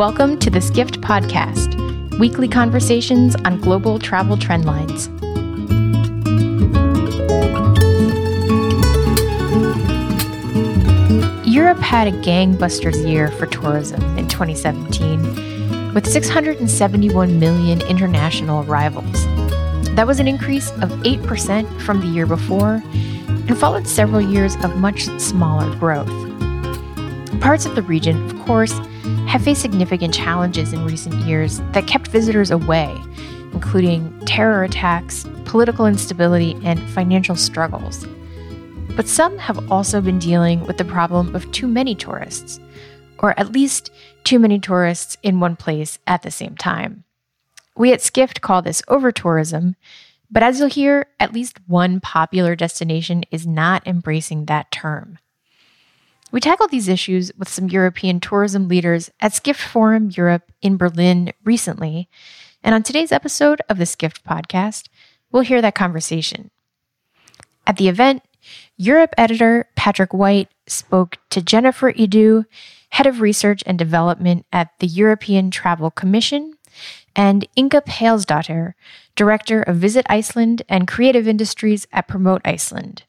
Welcome to the Skift Podcast, weekly conversations on global travel trendlines. Europe had a gangbusters year for tourism in 2017, with 671 million international arrivals. That was an increase of 8% from the year before and followed several years of much smaller growth. Parts of the region, of course, have faced significant challenges in recent years that kept visitors away, including terror attacks, political instability, and financial struggles. But some have also been dealing with the problem of too many tourists, or at least too many tourists in one place at the same time. We at Skift call this overtourism, but as you'll hear, at least one popular destination is not embracing that term. We tackled these issues with some European tourism leaders at Skift Forum Europe in Berlin recently. And on today's episode of the Skift podcast, we'll hear that conversation. At the event, Europe editor Patrick Whyte spoke to Jennifer Iduh, head of research and development at the European Travel Commission, and Inga Palsdottir, director of Visit Iceland and creative industries at Promote Iceland.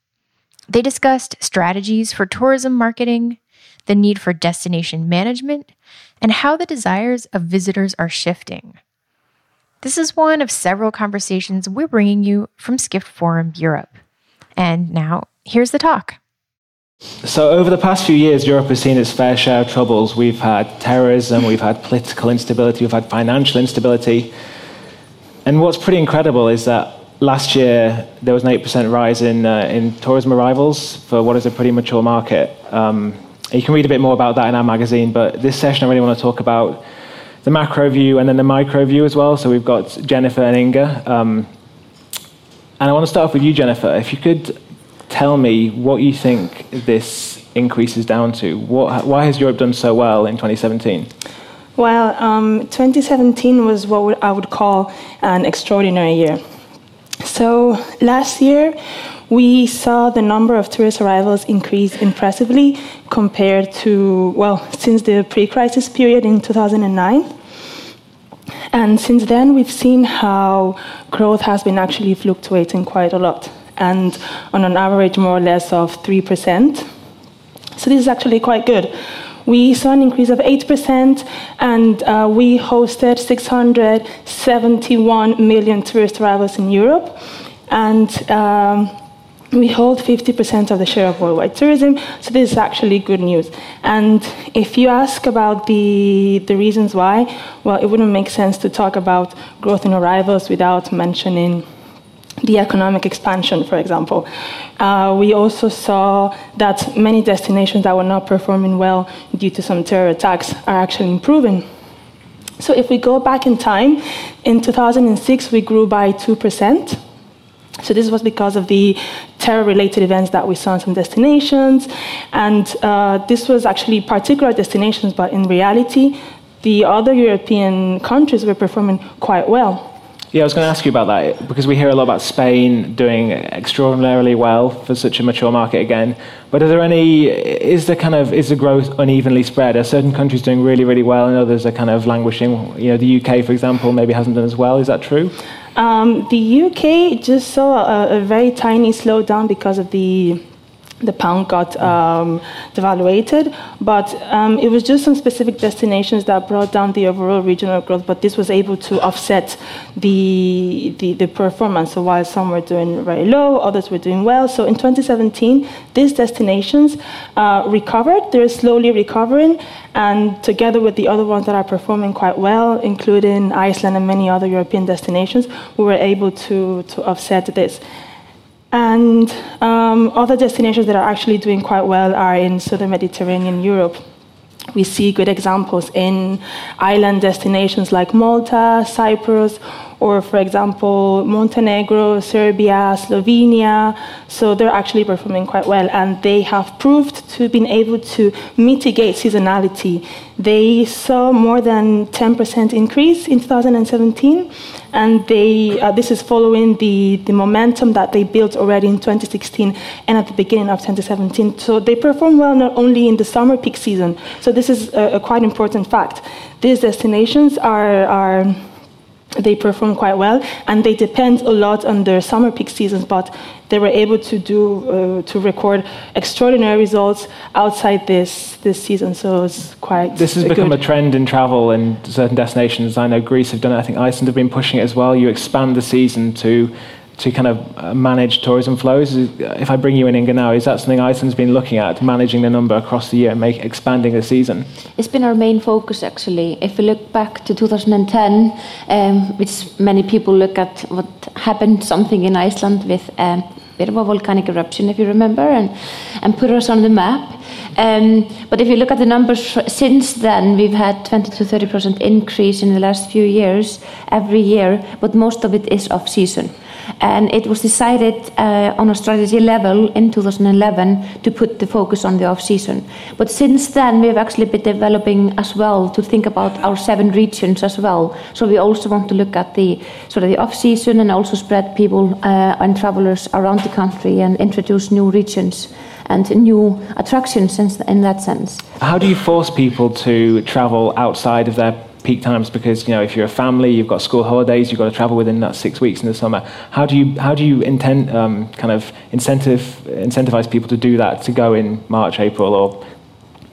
They discussed strategies for tourism marketing, the need for destination management, and how the desires of visitors are shifting. This is one of several conversations we're bringing you from Skift Forum Europe. And now, here's the talk. So, over the past few years, Europe has seen its fair share of troubles. We've had terrorism, we've had political instability, we've had financial instability. And what's pretty incredible is that last year there was an 8% rise in, uh, in tourism arrivals for what is a pretty mature market. Um, you can read a bit more about that in our magazine, but this session I really want to talk about the macro view and then the micro view as well. So we've got Jennifer and Inga. Um, and I want to start off with you, Jennifer. If you could tell me what you think this increase is down to. What, why has Europe done so well in 2017? Well, um, 2017 was what I would call an extraordinary year. So last year, we saw the number of tourist arrivals increase impressively compared to, well, since the pre crisis period in 2009. And since then, we've seen how growth has been actually fluctuating quite a lot, and on an average, more or less, of 3%. So, this is actually quite good. We saw an increase of 8%, and uh, we hosted 671 million tourist arrivals in Europe. And um, we hold 50% of the share of worldwide tourism, so this is actually good news. And if you ask about the, the reasons why, well, it wouldn't make sense to talk about growth in arrivals without mentioning the economic expansion, for example. Uh, we also saw that many destinations that were not performing well due to some terror attacks are actually improving. So if we go back in time, in 2006 we grew by 2%. So this was because of the terror-related events that we saw in some destinations, and uh, this was actually particular destinations, but in reality, the other European countries were performing quite well. Yeah, I was going to ask you about that because we hear a lot about Spain doing extraordinarily well for such a mature market again. But are there any? Is the kind of is the growth unevenly spread? Are certain countries doing really really well and others are kind of languishing? You know, the UK, for example, maybe hasn't done as well. Is that true? Um, the UK just saw a, a very tiny slowdown because of the the pound got um, devaluated, but um, it was just some specific destinations that brought down the overall regional growth. But this was able to offset the, the, the performance. So while some were doing very low, others were doing well. So in 2017, these destinations uh, recovered. They're slowly recovering, and together with the other ones that are performing quite well, including Iceland and many other European destinations, we were able to to offset this. And um, other destinations that are actually doing quite well are in southern Mediterranean Europe. We see good examples in island destinations like Malta, Cyprus, or, for example, Montenegro, Serbia, Slovenia. So they're actually performing quite well, and they have proved to been able to mitigate seasonality. They saw more than 10% increase in 2017, and they, uh, this is following the, the momentum that they built already in 2016 and at the beginning of 2017. So they perform well not only in the summer peak season. So this is a, a quite important fact. These destinations are, are they perform quite well and they depend a lot on their summer peak seasons but they were able to do uh, to record extraordinary results outside this this season so it's quite this has become a trend in travel in certain destinations. I know greece have done it. I think iceland have been pushing it as well. You expand the season to to kind of uh, manage tourism flows? If I bring you in Inga now, is that something Iceland's been looking at, managing the number across the year, and make, expanding the season? It's been our main focus actually. If we look back to 2010, um, which many people look at what happened something in Iceland with um, a bit of a volcanic eruption, if you remember, and, and put us on the map. Um, but if you look at the numbers since then, we've had 20 to 30 percent increase in the last few years every year, but most of it is off season and it was decided uh, on a strategy level in 2011 to put the focus on the off-season. But since then, we've actually been developing as well to think about our seven regions as well. So we also want to look at the sort of the off-season and also spread people uh, and travelers around the country and introduce new regions and new attractions in that sense. How do you force people to travel outside of their peak times because you know if you're a family, you've got school holidays, you've got to travel within that six weeks in the summer. How do you how do you intend um, kind of incentive incentivize people to do that to go in March, April, or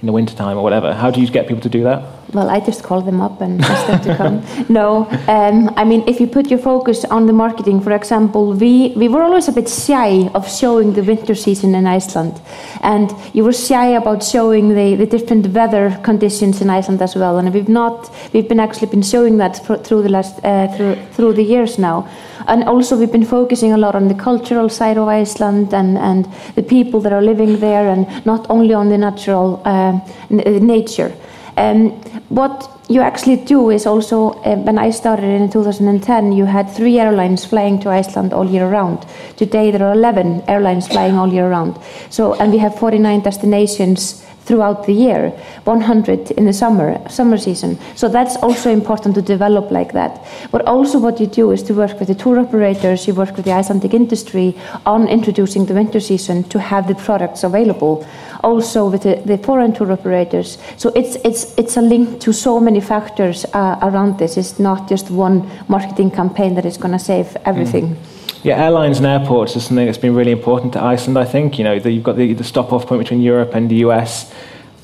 in the winter time or whatever? How do you get people to do that? Well, I just call them up and ask them to come. no, um, I mean, if you put your focus on the marketing, for example, we, we were always a bit shy of showing the winter season in Iceland. And you were shy about showing the, the different weather conditions in Iceland as well. And we've not, we've been actually been showing that through the last, uh, through, through the years now. And also we've been focusing a lot on the cultural side of Iceland and, and the people that are living there and not only on the natural uh, nature. Um, what you actually do is also, uh, when I started in 2010, you had three airlines flying to Iceland all year round. Today there are 11 airlines flying all year round. So, and we have 49 destinations throughout the year, 100 in the summer, summer season. So that's also important to develop like that. But also what you do is to work with the tour operators, you work with the Icelandic industry on introducing the winter season to have the products available. Also with the, the foreign tour operators. So it's, it's, it's a link to so many factors uh, around this. It's not just one marketing campaign that is going to save everything. Mm. Yeah, airlines and airports is something that's been really important to Iceland. I think you know the, you've got the, the stop-off point between Europe and the US.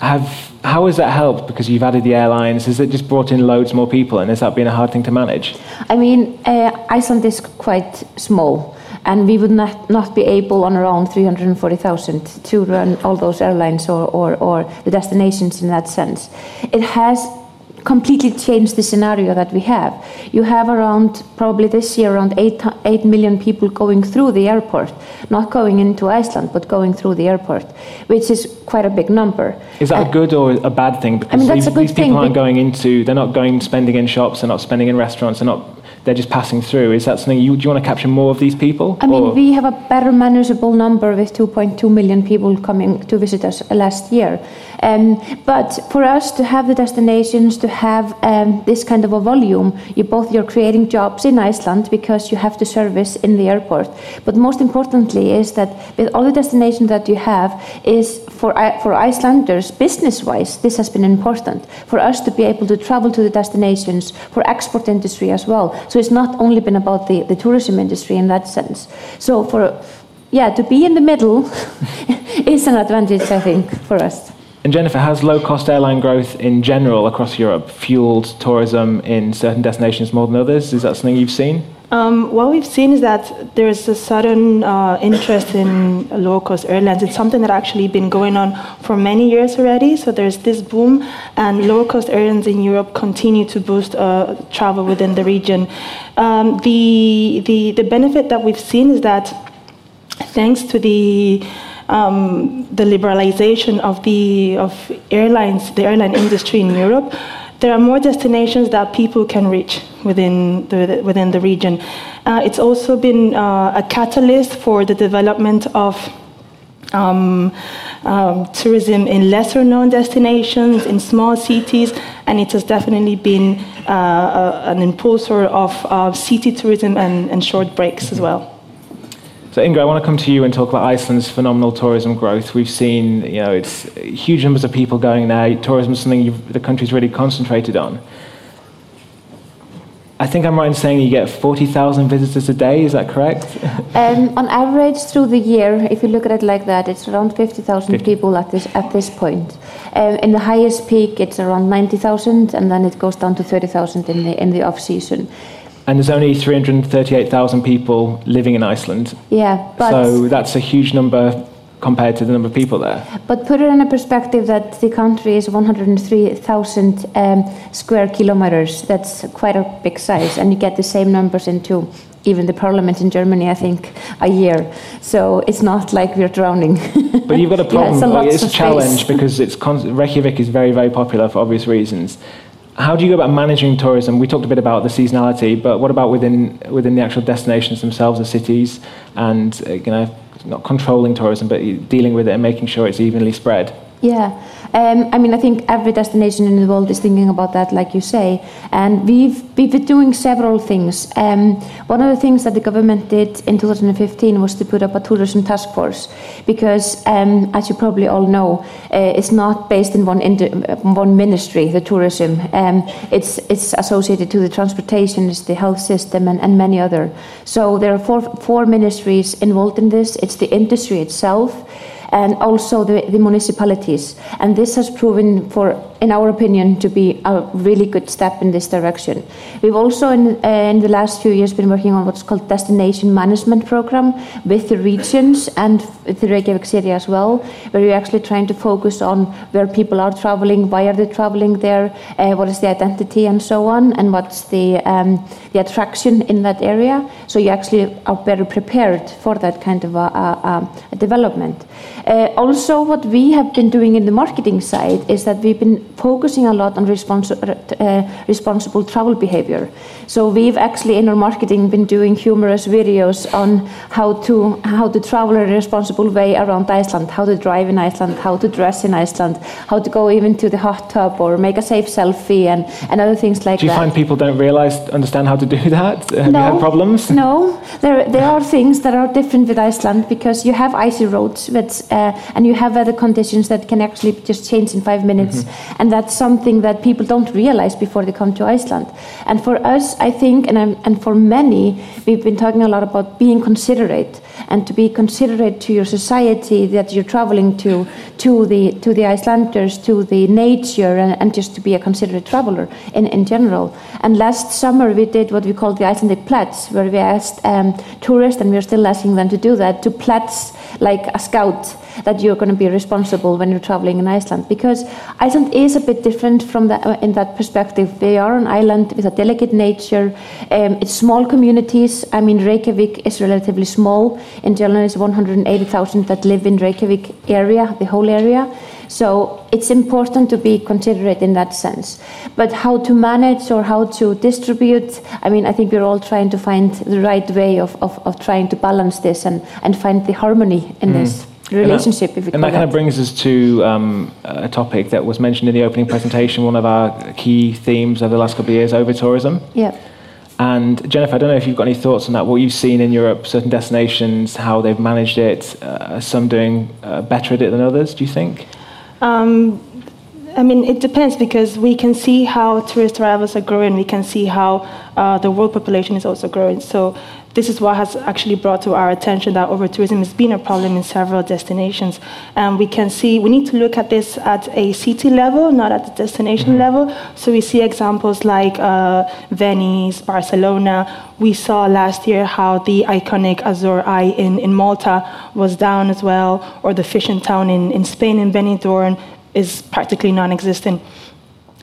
Have how has that helped? Because you've added the airlines. Has it just brought in loads more people, and has that been a hard thing to manage? I mean, uh, Iceland is quite small, and we would not, not be able on around 340,000 to run all those airlines or, or, or the destinations in that sense. It has completely changed the scenario that we have. You have around, probably this year, around 8, 8 million people going through the airport, not going into Iceland, but going through the airport, which is quite a big number. Is that uh, a good or a bad thing? Because I mean, that's these, a good these people thing, aren't going into, they're not going spending in shops, they're not spending in restaurants, they're not they're just passing through. Is that something you do you want to capture more of these people? I mean, we have a better manageable number with 2.2 million people coming to visit us last year. Um, but for us to have the destinations, to have um, this kind of a volume, you both you're creating jobs in Iceland because you have the service in the airport. But most importantly is that with all the destinations that you have is for for Icelanders business-wise, this has been important for us to be able to travel to the destinations for export industry as well. So it's not only been about the, the tourism industry in that sense. So for yeah, to be in the middle is an advantage, I think, for us. And Jennifer, has low cost airline growth in general across Europe fueled tourism in certain destinations more than others? Is that something you've seen? Um, what we've seen is that there's a sudden uh, interest in low cost airlines. It's something that actually been going on for many years already. So there's this boom, and low cost airlines in Europe continue to boost uh, travel within the region. Um, the, the, the benefit that we've seen is that thanks to the um, the liberalization of the of airlines, the airline industry in Europe, there are more destinations that people can reach within the, within the region. Uh, it's also been uh, a catalyst for the development of um, um, tourism in lesser known destinations, in small cities, and it has definitely been uh, a, an impulsor of city tourism and, and short breaks as well. So Inga, I want to come to you and talk about Iceland's phenomenal tourism growth. We've seen, you know, it's huge numbers of people going there. Tourism is something the country's really concentrated on. I think I'm right in saying you get 40,000 visitors a day, is that correct? um, on average through the year, if you look at it like that, it's around 50,000 50. people at this, at this point. Um, in the highest peak, it's around 90,000, and then it goes down to 30,000 in the, in the off season. And there's only 338,000 people living in Iceland. Yeah, but so that's a huge number compared to the number of people there. But put it in a perspective that the country is 103,000 um, square kilometers. That's quite a big size, and you get the same numbers into even the parliament in Germany, I think, a year. So it's not like we're drowning. but you've got a problem. yeah, it's a, it's a challenge because it's Reykjavik is very, very popular for obvious reasons how do you go about managing tourism? We talked a bit about the seasonality, but what about within within the actual destinations themselves, the cities, and uh, you know, not controlling tourism, but dealing with it and making sure it's evenly spread? Yeah, um, I mean, I think every destination in the world is thinking about that, like you say. And we've, we've been doing several things. Um, one of the things that the government did in 2015 was to put up a tourism task force. Because, um, as you probably all know, uh, it's not based in one, one ministry, the tourism. Um, it's, it's associated to the transportation, it's the health system, and, and many other. So there are four, four ministries involved in this. It's the industry itself and also the, the municipalities. And this has proven for in our opinion, to be a really good step in this direction. We've also, in, uh, in the last few years, been working on what's called destination management program with the regions and the Reykjavik city as well, where we're actually trying to focus on where people are traveling, why are they traveling there, uh, what is the identity, and so on, and what's the um, the attraction in that area. So you actually are better prepared for that kind of a, a, a development. Uh, also, what we have been doing in the marketing side is that we've been focusing a lot on respons uh, responsible travel behavior. So we've actually in our marketing been doing humorous videos on how to how to travel in a responsible way around Iceland, how to drive in Iceland, how to dress in Iceland, how to go even to the hot tub or make a safe selfie and, and other things like that. Do you that. find people don't realize understand how to do that? Have no, you had problems? No, there there are things that are different with Iceland because you have icy roads with, uh, and you have weather conditions that can actually just change in five minutes. Mm -hmm and that's something that people don't realize before they come to Iceland. And for us, I think, and, I'm, and for many, we've been talking a lot about being considerate and to be considerate to your society that you're traveling to, to the to the Icelanders, to the nature, and, and just to be a considerate traveler in, in general. And last summer we did what we called the Icelandic pledge, where we asked um, tourists, and we're still asking them to do that, to pledge like a scout that you're going to be responsible when you're traveling in Iceland because Iceland is a bit different from that uh, in that perspective. They are an island with a delicate nature. Um, it's small communities. I mean, Reykjavik is relatively small. In general, it's 180,000 that live in Reykjavik area, the whole area. So it's important to be considerate in that sense. But how to manage or how to distribute, I mean, I think we're all trying to find the right way of, of, of trying to balance this and, and find the harmony in mm. this relationship, and that, if we And that kind of brings us to um, a topic that was mentioned in the opening presentation, one of our key themes over the last couple of years, over tourism. Yeah. And Jennifer, I don't know if you've got any thoughts on that, what you've seen in Europe, certain destinations, how they've managed it, uh, some doing uh, better at it than others, do you think? Um, I mean, it depends because we can see how tourist arrivals are growing. We can see how uh, the world population is also growing. So this is what has actually brought to our attention that over-tourism has been a problem in several destinations. And we can see, we need to look at this at a city level, not at the destination mm-hmm. level. So we see examples like uh, Venice, Barcelona. We saw last year how the iconic Azure Eye in, in Malta was down as well, or the fishing town in, in Spain, in Benidorm, is practically non-existent.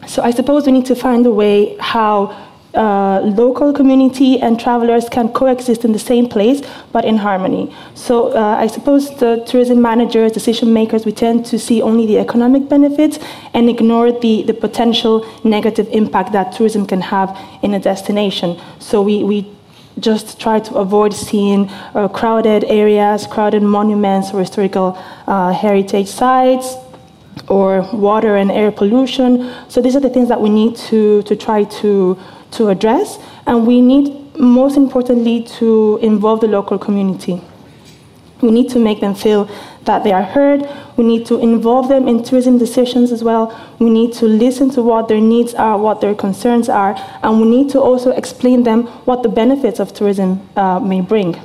So I suppose we need to find a way how uh, local community and travelers can coexist in the same place but in harmony. So uh, I suppose the tourism managers, decision makers, we tend to see only the economic benefits and ignore the, the potential negative impact that tourism can have in a destination. So we, we just try to avoid seeing uh, crowded areas, crowded monuments or historical uh, heritage sites, or water and air pollution. So these are the things that we need to, to try to to address, and we need, most importantly, to involve the local community. We need to make them feel that they are heard. We need to involve them in tourism decisions as well. We need to listen to what their needs are, what their concerns are, and we need to also explain them what the benefits of tourism uh, may bring.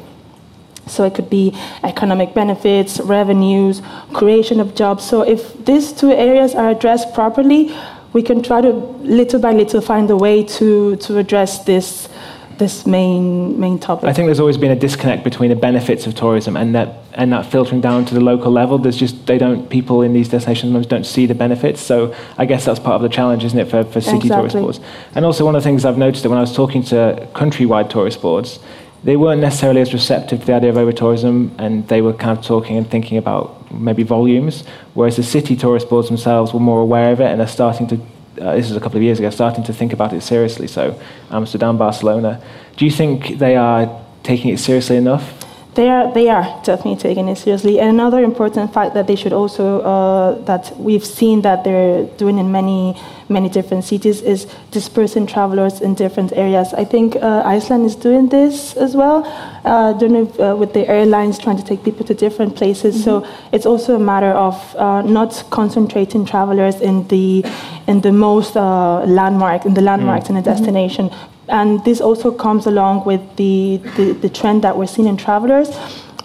So it could be economic benefits, revenues, creation of jobs. So if these two areas are addressed properly, we can try to little by little find a way to, to address this this main main topic. I think there's always been a disconnect between the benefits of tourism and that and that filtering down to the local level. There's just they don't people in these destinations don't see the benefits. So I guess that's part of the challenge, isn't it, for, for city exactly. tourist boards? And also one of the things I've noticed that when I was talking to countrywide tourist boards, they weren't necessarily as receptive to the idea of over tourism, and they were kind of talking and thinking about maybe volumes, whereas the city tourist boards themselves were more aware of it and are starting to, uh, this is a couple of years ago, starting to think about it seriously. So, Amsterdam, Barcelona. Do you think they are taking it seriously enough? They are, they are definitely taking it seriously. And another important fact that they should also, uh, that we've seen that they're doing in many, many different cities is dispersing travelers in different areas. I think uh, Iceland is doing this as well, uh, doing it, uh, with the airlines trying to take people to different places. Mm-hmm. So it's also a matter of uh, not concentrating travelers in the, in the most uh, landmark, in the landmarks mm-hmm. in a destination, and this also comes along with the, the, the trend that we're seeing in travelers.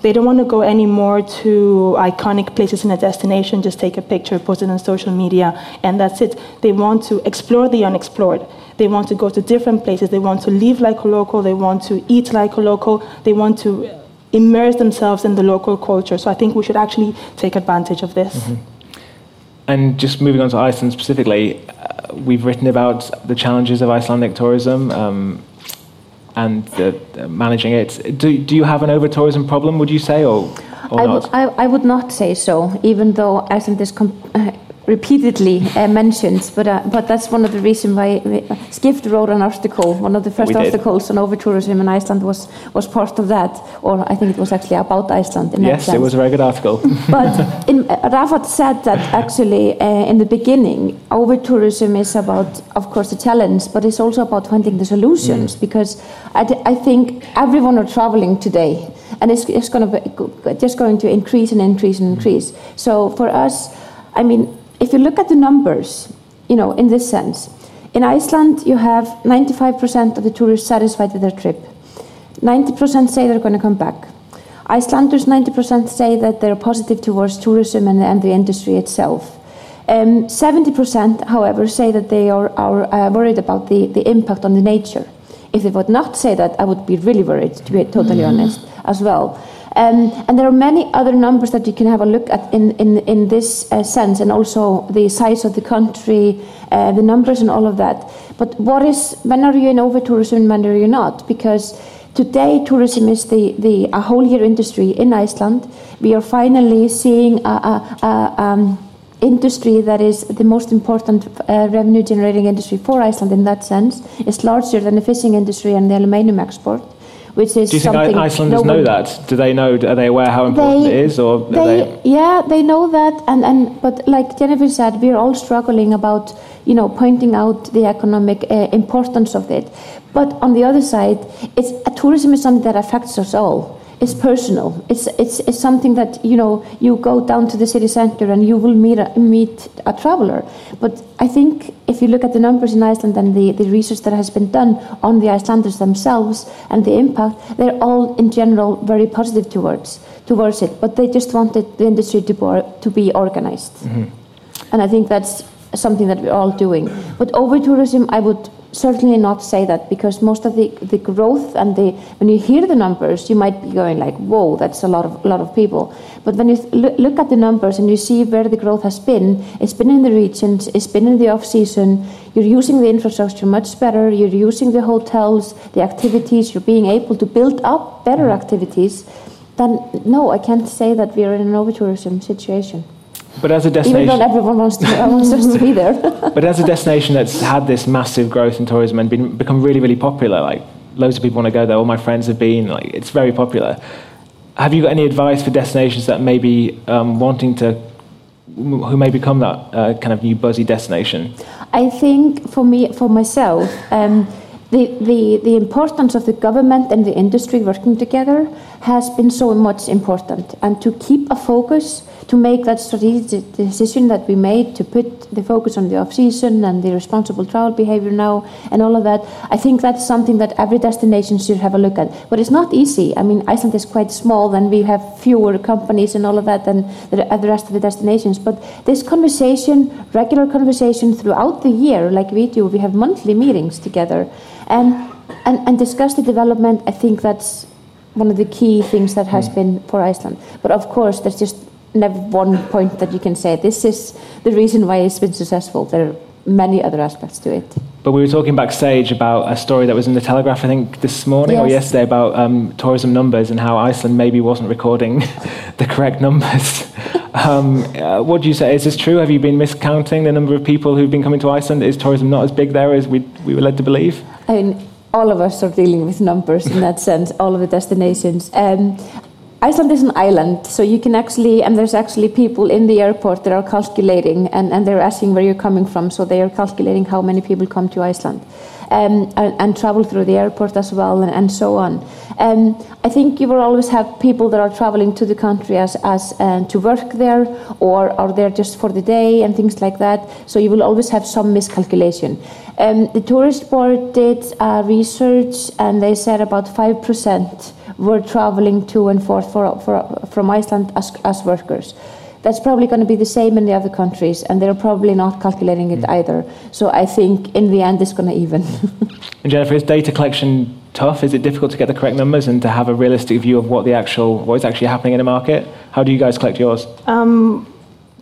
They don't want to go anymore to iconic places in a destination, just take a picture, post it on social media, and that's it. They want to explore the unexplored. They want to go to different places. They want to live like a local. They want to eat like a local. They want to immerse themselves in the local culture. So I think we should actually take advantage of this. Mm-hmm. And just moving on to Iceland specifically, uh, we've written about the challenges of Icelandic tourism um, and the, uh, managing it. Do, do you have an over tourism problem, would you say, or, or I not? I, I would not say so, even though Iceland is uh, repeatedly uh, mentioned, but uh, but that's one of the reasons why uh, Skift wrote an article. One of the first articles on over tourism in Iceland was was part of that, or I think it was actually about Iceland. yes, it was a very good article. but in, uh, Rafat said that actually uh, in the beginning, over tourism is about, of course, the challenge, but it's also about finding the solutions mm. because I, I think everyone are traveling today, and it's, it's going to just going to increase and increase and increase. So for us, I mean if you look at the numbers, you know, in this sense, in Iceland you have 95% of the tourists satisfied with their trip. 90% say they're going to come back. Icelanders, 90% say that they're positive towards tourism and, and the industry itself. Um, 70%, however, say that they are, are uh, worried about the, the impact on the nature. If they would not say that, I would be really worried, to be totally mm-hmm. honest, as well. Um, and there are many other numbers that you can have a look at in, in, in this uh, sense, and also the size of the country, uh, the numbers, and all of that. But what is, when are you in over tourism, and when are you not? Because today, tourism is the, the a whole year industry in Iceland. We are finally seeing a, a, a um, industry that is the most important uh, revenue generating industry for Iceland in that sense. It's larger than the fishing industry and the aluminium export which is Do you think Icelanders know that? Do they know? Are they aware how important they, it is, or they, they, Yeah, they know that, and and but like Jennifer said, we're all struggling about you know pointing out the economic uh, importance of it. But on the other side, it's tourism is something that affects us all it's personal. It's, it's, it's something that, you know, you go down to the city center and you will meet a, meet a traveler. But I think if you look at the numbers in Iceland and the, the research that has been done on the Icelanders themselves and the impact, they're all in general very positive towards, towards it. But they just wanted the industry to, be, to be organized. Mm-hmm. And I think that's something that we're all doing. But over tourism, I would certainly not say that because most of the, the growth and the when you hear the numbers you might be going like whoa that's a lot of a lot of people. But when you look at the numbers and you see where the growth has been it's been in the regions it's been in the off season. You're using the infrastructure much better. You're using the hotels the activities. You're being able to build up better mm-hmm. activities. Then no I can't say that we're in an over tourism situation but as a destination, even though everyone wants, to, wants us to be there. but as a destination that's had this massive growth in tourism and been, become really, really popular, like loads of people want to go there. All my friends have been. Like it's very popular. Have you got any advice for destinations that may be um, wanting to, who may become that uh, kind of new buzzy destination? I think for me, for myself. Um, the, the, the importance of the government and the industry working together has been so much important and to keep a focus to make that strategic decision that we made to put the focus on the off season and the responsible travel behavior now and all of that I think that's something that every destination should have a look at but it's not easy I mean Iceland is quite small and we have fewer companies and all of that than the, the rest of the destinations but this conversation regular conversation throughout the year like we do we have monthly meetings together and, and, and discuss the development, I think that's one of the key things that has mm. been for Iceland. But of course, there's just never one point that you can say this is the reason why it's been successful. There are many other aspects to it. But we were talking backstage about a story that was in the Telegraph, I think, this morning yes. or yesterday about um, tourism numbers and how Iceland maybe wasn't recording the correct numbers. um, uh, what do you say? Is this true? Have you been miscounting the number of people who've been coming to Iceland? Is tourism not as big there as we, we were led to believe? I mean, all of us are dealing with numbers in that sense, all of the destinations. Um, Iceland is an island, so you can actually, and there's actually people in the airport that are calculating and, and they're asking where you're coming from, so they are calculating how many people come to Iceland um, and, and, travel through the airport as well and, and so on. Um, I think you will always have people that are traveling to the country as, as uh, to work there or are there just for the day and things like that. So you will always have some miscalculation. Um, the tourist board did uh, research and they said about 5% were traveling to and forth for, for, from Iceland as, as workers that's probably going to be the same in the other countries, and they're probably not calculating it mm. either. So I think in the end, it's going to even. and Jennifer, is data collection tough? Is it difficult to get the correct numbers and to have a realistic view of what the actual what is actually happening in the market? How do you guys collect yours? Um,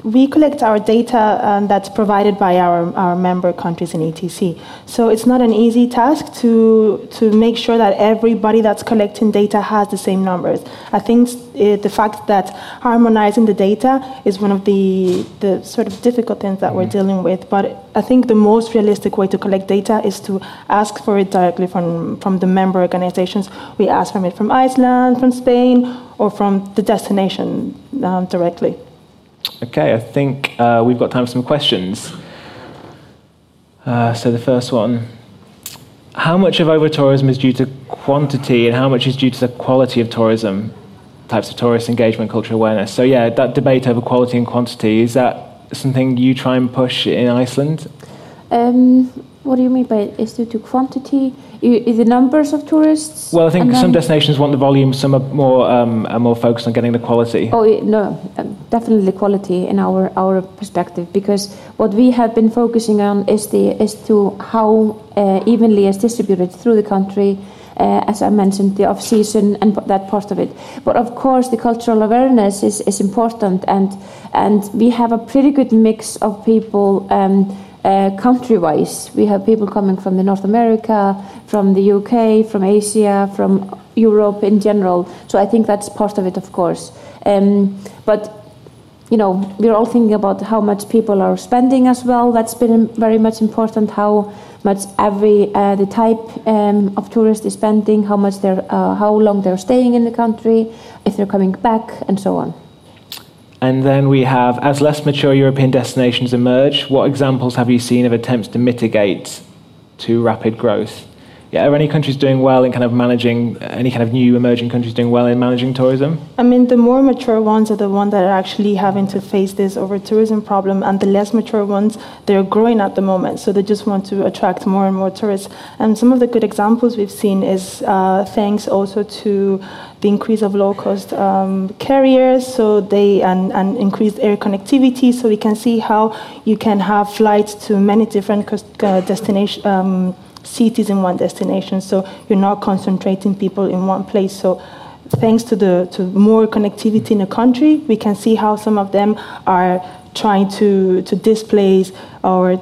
we collect our data um, that's provided by our, our member countries in ETC. So it's not an easy task to, to make sure that everybody that's collecting data has the same numbers. I think it, the fact that harmonizing the data is one of the, the sort of difficult things that mm-hmm. we're dealing with. But I think the most realistic way to collect data is to ask for it directly from, from the member organizations. We ask for it from Iceland, from Spain, or from the destination um, directly. Okay, I think uh, we've got time for some questions. Uh, so the first one How much of over tourism is due to quantity and how much is due to the quality of tourism, types of tourist engagement, cultural awareness? So, yeah, that debate over quality and quantity, is that something you try and push in Iceland? Um, what do you mean by is due to quantity? the numbers of tourists? Well, I think some destinations want the volume, some are more um, are more focused on getting the quality. Oh no, um, definitely quality in our our perspective because what we have been focusing on is the is to how uh, evenly is distributed through the country. Uh, as I mentioned, the off season and that part of it. But of course, the cultural awareness is, is important, and and we have a pretty good mix of people. Um, uh, country-wise. We have people coming from the North America, from the UK, from Asia, from Europe in general. So I think that's part of it, of course. Um, but you know, we're all thinking about how much people are spending as well. That's been very much important. How much every uh, the type um, of tourist is spending, how much they're, uh, how long they're staying in the country, if they're coming back, and so on. And then we have, as less mature European destinations emerge, what examples have you seen of attempts to mitigate too rapid growth? Yeah, are any countries doing well in kind of managing, any kind of new emerging countries doing well in managing tourism? I mean, the more mature ones are the ones that are actually having to face this over tourism problem, and the less mature ones, they're growing at the moment, so they just want to attract more and more tourists. And some of the good examples we've seen is uh, thanks also to the increase of low-cost um, carriers, so they and, and increased air connectivity. So we can see how you can have flights to many different uh, destinations. Um, cities in one destination. So you're not concentrating people in one place. So thanks to the to more connectivity in the country, we can see how some of them are trying to to displace or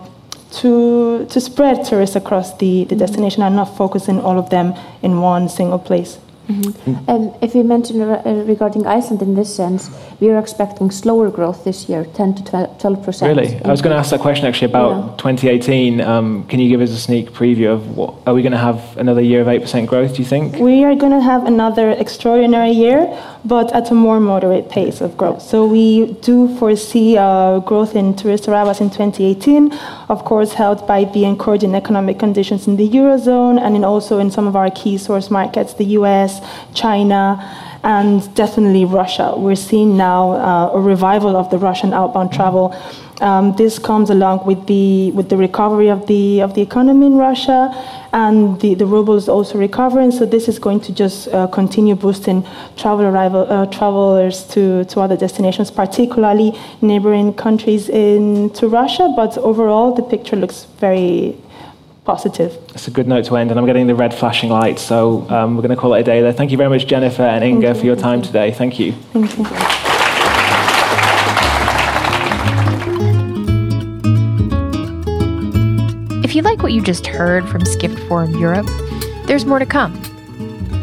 to to spread tourists across the, the mm-hmm. destination and not focusing all of them in one single place. Mm-hmm. Um, if we mention uh, regarding Iceland in this sense, we are expecting slower growth this year, 10 to 12 percent. Really? I was going to ask that question actually about yeah. 2018. Um, can you give us a sneak preview of what are we going to have another year of 8% growth? Do you think? We are going to have another extraordinary year, but at a more moderate pace of growth. So we do foresee uh, growth in tourist arrivals in 2018, of course, helped by the encouraging economic conditions in the eurozone and in also in some of our key source markets, the U.S. China, and definitely Russia. We're seeing now uh, a revival of the Russian outbound travel. Um, this comes along with the with the recovery of the of the economy in Russia, and the, the ruble is also recovering. So this is going to just uh, continue boosting travel arrival uh, travelers to, to other destinations, particularly neighboring countries in to Russia. But overall, the picture looks very positive. It's a good note to end, and I'm getting the red flashing light, so um, we're going to call it a day there. Thank you very much, Jennifer and Inga, for your time today. Thank you. Thank you. If you like what you just heard from Skift Forum Europe, there's more to come.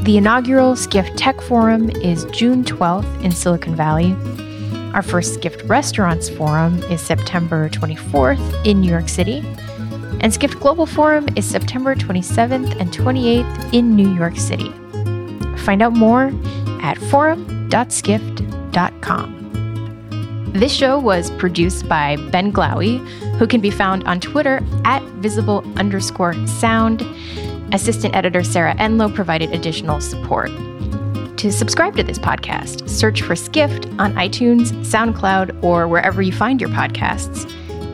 The inaugural Skift Tech Forum is June 12th in Silicon Valley. Our first Skift Restaurants Forum is September 24th in New York City. And Skift Global Forum is September 27th and 28th in New York City. Find out more at forum.skift.com. This show was produced by Ben Glowy, who can be found on Twitter at visible underscore sound. Assistant editor Sarah Enlow provided additional support. To subscribe to this podcast, search for Skift on iTunes, SoundCloud, or wherever you find your podcasts.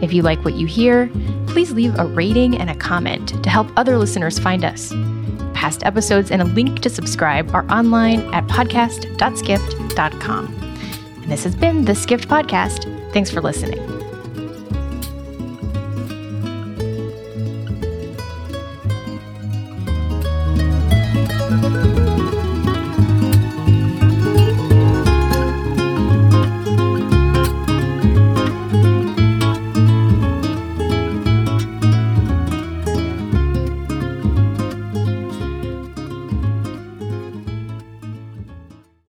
If you like what you hear, please leave a rating and a comment to help other listeners find us. Past episodes and a link to subscribe are online at podcast.skift.com. And this has been the Skift Podcast. Thanks for listening.